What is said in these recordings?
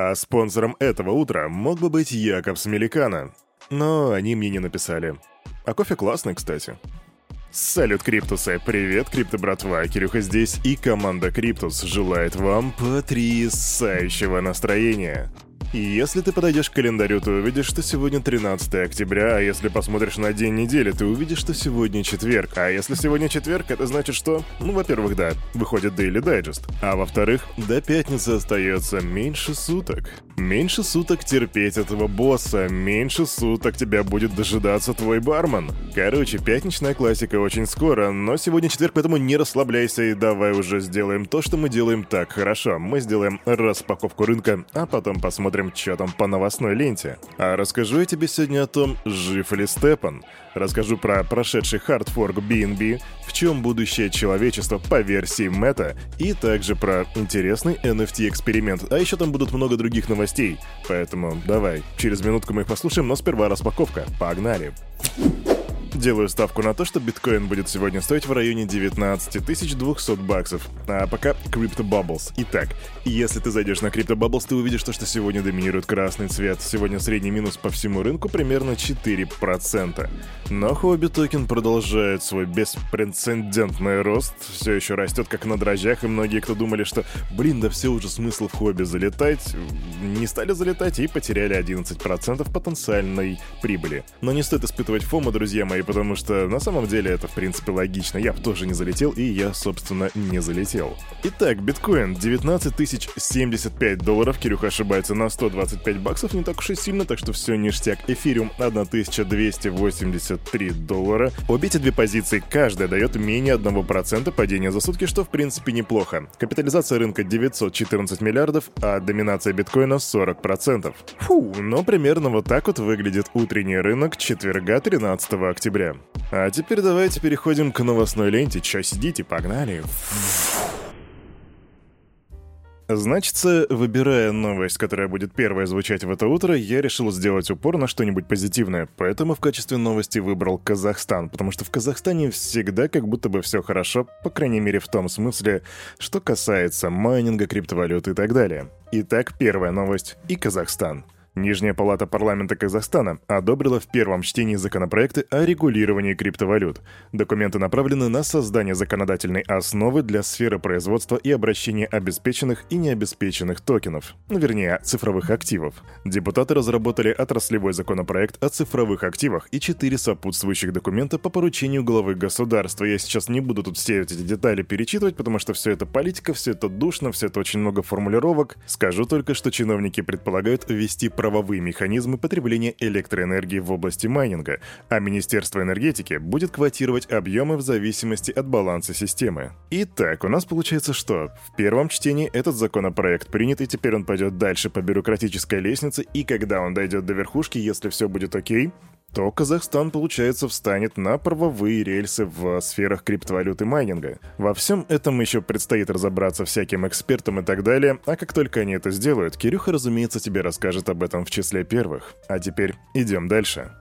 А спонсором этого утра мог бы быть Яков Смеликана. Но они мне не написали. А кофе классный, кстати. Салют, Криптусы! Привет, Крипто братва! Кирюха здесь, и команда Криптус желает вам потрясающего настроения. Если ты подойдешь к календарю, ты увидишь, что сегодня 13 октября, а если посмотришь на день недели, ты увидишь, что сегодня четверг. А если сегодня четверг, это значит, что, ну, во-первых, да, выходит Daily Digest, а во-вторых, до пятницы остается меньше суток. Меньше суток терпеть этого босса, меньше суток тебя будет дожидаться твой бармен. Короче, пятничная классика очень скоро, но сегодня четверг, поэтому не расслабляйся и давай уже сделаем то, что мы делаем так хорошо. Мы сделаем распаковку рынка, а потом посмотрим, что там по новостной ленте. А расскажу я тебе сегодня о том, жив ли Степан. Расскажу про прошедший хардфорк BNB, в чем будущее человечества по версии Мета, и также про интересный NFT-эксперимент. А еще там будут много других новостей. Поэтому давай, через минутку мы их послушаем, но сперва распаковка. Погнали! Делаю ставку на то, что биткоин будет сегодня стоить в районе 19 200 баксов. А пока Crypto Bubbles. Итак, если ты зайдешь на Crypto Bubbles, ты увидишь то, что сегодня доминирует красный цвет. Сегодня средний минус по всему рынку примерно 4%. Но Хобби токен продолжает свой беспрецедентный рост. Все еще растет как на дрожжах, и многие, кто думали, что, блин, да все уже смысл в хобби залетать, не стали залетать и потеряли 11% потенциальной прибыли. Но не стоит испытывать фома, друзья мои, потому что на самом деле это в принципе логично. Я бы тоже не залетел, и я, собственно, не залетел. Итак, биткоин 19 тысяч 75 долларов. Кирюха ошибается на 125 баксов, не так уж и сильно, так что все ништяк. Эфириум 1283 доллара. Обе эти две позиции, каждая дает менее 1% падения за сутки, что в принципе неплохо. Капитализация рынка 914 миллиардов, а доминация биткоина 40%. Фу, но примерно вот так вот выглядит утренний рынок четверга 13 октября октября. А теперь давайте переходим к новостной ленте. Чё сидите, погнали. Значится, выбирая новость, которая будет первая звучать в это утро, я решил сделать упор на что-нибудь позитивное, поэтому в качестве новости выбрал Казахстан, потому что в Казахстане всегда как будто бы все хорошо, по крайней мере в том смысле, что касается майнинга, криптовалюты и так далее. Итак, первая новость и Казахстан – Нижняя палата парламента Казахстана одобрила в первом чтении законопроекты о регулировании криптовалют. Документы направлены на создание законодательной основы для сферы производства и обращения обеспеченных и необеспеченных токенов, ну, вернее, цифровых активов. Депутаты разработали отраслевой законопроект о цифровых активах и четыре сопутствующих документа по поручению главы государства. Я сейчас не буду тут все эти детали перечитывать, потому что все это политика, все это душно, все это очень много формулировок. Скажу только, что чиновники предполагают ввести право правовые механизмы потребления электроэнергии в области майнинга, а Министерство энергетики будет квотировать объемы в зависимости от баланса системы. Итак, у нас получается что? В первом чтении этот законопроект принят, и теперь он пойдет дальше по бюрократической лестнице, и когда он дойдет до верхушки, если все будет окей, то Казахстан, получается, встанет на правовые рельсы в сферах криптовалюты майнинга. Во всем этом еще предстоит разобраться всяким экспертам и так далее, а как только они это сделают, Кирюха, разумеется, тебе расскажет об этом в числе первых. А теперь идем дальше.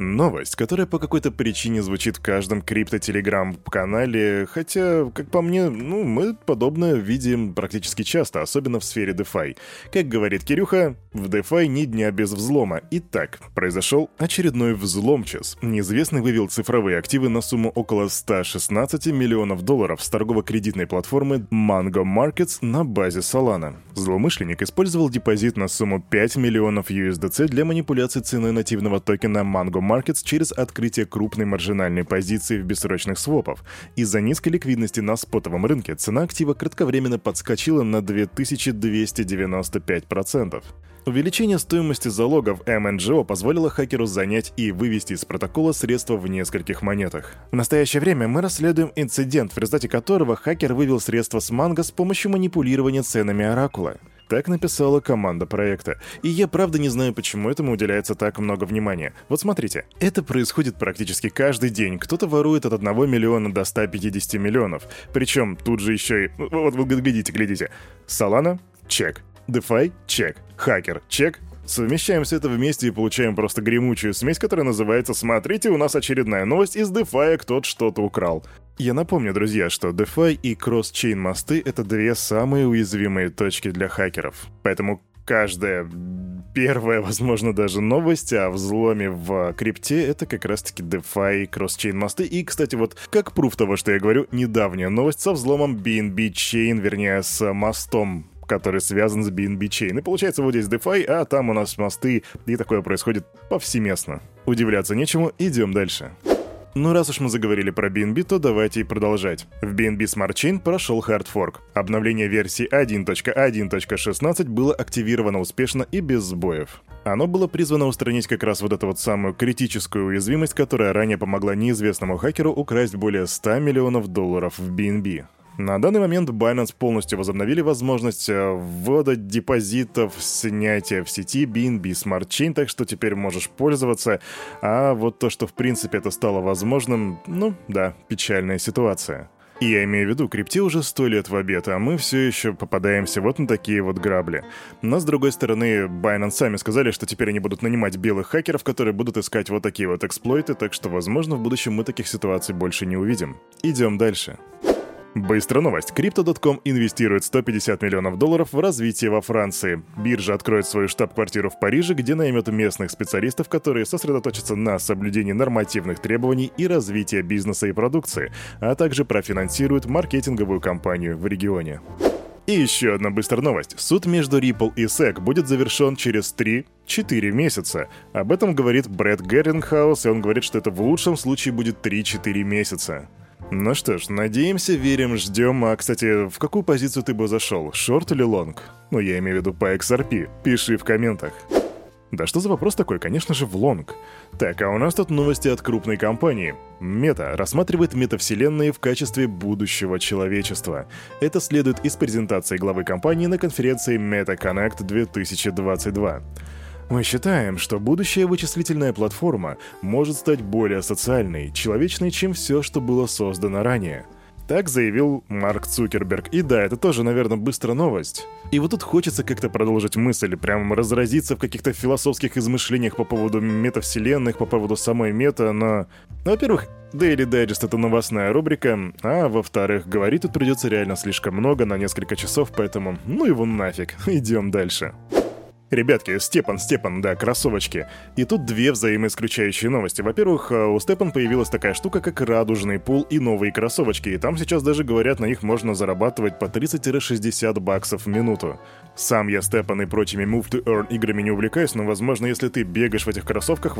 Новость, которая по какой-то причине звучит в каждом крипто-телеграм-канале, хотя, как по мне, ну, мы подобное видим практически часто, особенно в сфере DeFi. Как говорит Кирюха, в DeFi ни дня без взлома. Итак, произошел очередной взломчас. Неизвестный вывел цифровые активы на сумму около 116 миллионов долларов с торгово-кредитной платформы Mango Markets на базе Solana. Злоумышленник использовал депозит на сумму 5 миллионов USDC для манипуляции ценой нативного токена Mango Markets через открытие крупной маржинальной позиции в бессрочных свопов. Из-за низкой ликвидности на спотовом рынке цена актива кратковременно подскочила на 2295%. Увеличение стоимости залогов МНЖО позволило хакеру занять и вывести из протокола средства в нескольких монетах. В настоящее время мы расследуем инцидент, в результате которого хакер вывел средства с манго с помощью манипулирования ценами Оракула. Так написала команда проекта. И я правда не знаю, почему этому уделяется так много внимания. Вот смотрите, это происходит практически каждый день. Кто-то ворует от 1 миллиона до 150 миллионов. Причем тут же еще и... Вот, вот глядите, глядите. Солана — чек. DeFi — чек. Хакер — чек. Совмещаем все это вместе и получаем просто гремучую смесь, которая называется «Смотрите, у нас очередная новость из DeFi, кто-то что-то украл». Я напомню, друзья, что DeFi и кросс-чейн мосты — это две самые уязвимые точки для хакеров. Поэтому каждая первая, возможно, даже новость о взломе в крипте — это как раз-таки DeFi, кросс-чейн мосты. И, кстати, вот как пруф того, что я говорю, недавняя новость со взломом BNB Chain, вернее, с мостом который связан с BNB Chain. И получается, вот здесь DeFi, а там у нас мосты, и такое происходит повсеместно. Удивляться нечему, идем дальше. Ну раз уж мы заговорили про BNB, то давайте и продолжать. В BNB Smart Chain прошел хардфорк. Обновление версии 1.1.16 было активировано успешно и без сбоев. Оно было призвано устранить как раз вот эту вот самую критическую уязвимость, которая ранее помогла неизвестному хакеру украсть более 100 миллионов долларов в BNB. На данный момент Binance полностью возобновили возможность э, ввода депозитов, снятия в сети BNB Smart Chain, так что теперь можешь пользоваться. А вот то, что в принципе это стало возможным, ну да, печальная ситуация. И я имею в виду, крипте уже сто лет в обед, а мы все еще попадаемся вот на такие вот грабли. Но с другой стороны, Binance сами сказали, что теперь они будут нанимать белых хакеров, которые будут искать вот такие вот эксплойты, так что, возможно, в будущем мы таких ситуаций больше не увидим. Идем дальше. Быстрая новость. Crypto.com инвестирует 150 миллионов долларов в развитие во Франции. Биржа откроет свою штаб-квартиру в Париже, где наймет местных специалистов, которые сосредоточатся на соблюдении нормативных требований и развитии бизнеса и продукции, а также профинансирует маркетинговую кампанию в регионе. И еще одна быстрая новость. Суд между Ripple и SEC будет завершен через 3-4 месяца. Об этом говорит Брэд Гарлингхаус, и он говорит, что это в лучшем случае будет 3-4 месяца. Ну что ж, надеемся, верим, ждем. А, кстати, в какую позицию ты бы зашел? Шорт или лонг? Ну, я имею в виду по XRP. Пиши в комментах. Да что за вопрос такой? Конечно же, в лонг. Так, а у нас тут новости от крупной компании. Мета рассматривает метавселенные в качестве будущего человечества. Это следует из презентации главы компании на конференции MetaConnect 2022. Мы считаем, что будущая вычислительная платформа может стать более социальной, человечной, чем все, что было создано ранее. Так заявил Марк Цукерберг. И да, это тоже, наверное, быстрая новость. И вот тут хочется как-то продолжить мысль, прям разразиться в каких-то философских измышлениях по поводу метавселенных, по поводу самой мета, но... Ну, во-первых, Daily Digest — это новостная рубрика, а во-вторых, говорить тут придется реально слишком много на несколько часов, поэтому ну его нафиг, идем дальше. Ребятки, Степан, Степан, да, кроссовочки. И тут две взаимоисключающие новости. Во-первых, э, у Степан появилась такая штука, как радужный пул и новые кроссовочки. И там сейчас даже говорят, на них можно зарабатывать по 30-60 баксов в минуту. Сам я Степан и прочими Move to Earn играми не увлекаюсь, но, возможно, если ты бегаешь в этих кроссовках,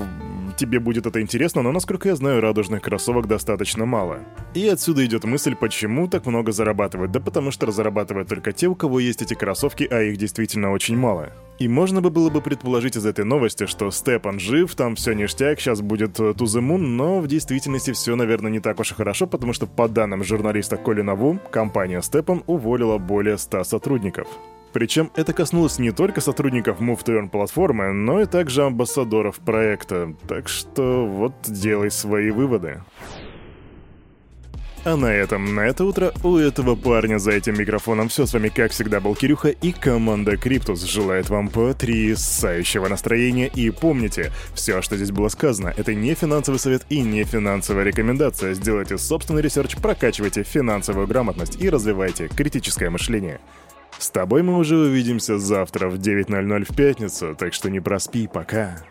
тебе будет это интересно, но, насколько я знаю, радужных кроссовок достаточно мало. И отсюда идет мысль, почему так много зарабатывают. Да потому что зарабатывают только те, у кого есть эти кроссовки, а их действительно очень мало. И можно бы было бы предположить из этой новости, что Степан жив, там все ништяк, сейчас будет the moon, но в действительности все, наверное, не так уж и хорошо, потому что по данным журналиста Колина Ву, компания Степан уволила более 100 сотрудников. Причем это коснулось не только сотрудников Move to Earn платформы, но и также амбассадоров проекта, так что вот делай свои выводы. А на этом, на это утро у этого парня за этим микрофоном все с вами, как всегда, был Кирюха и команда Криптус желает вам потрясающего настроения и помните, все, что здесь было сказано, это не финансовый совет и не финансовая рекомендация. Сделайте собственный research, прокачивайте финансовую грамотность и развивайте критическое мышление. С тобой мы уже увидимся завтра в 9.00 в пятницу, так что не проспи, пока.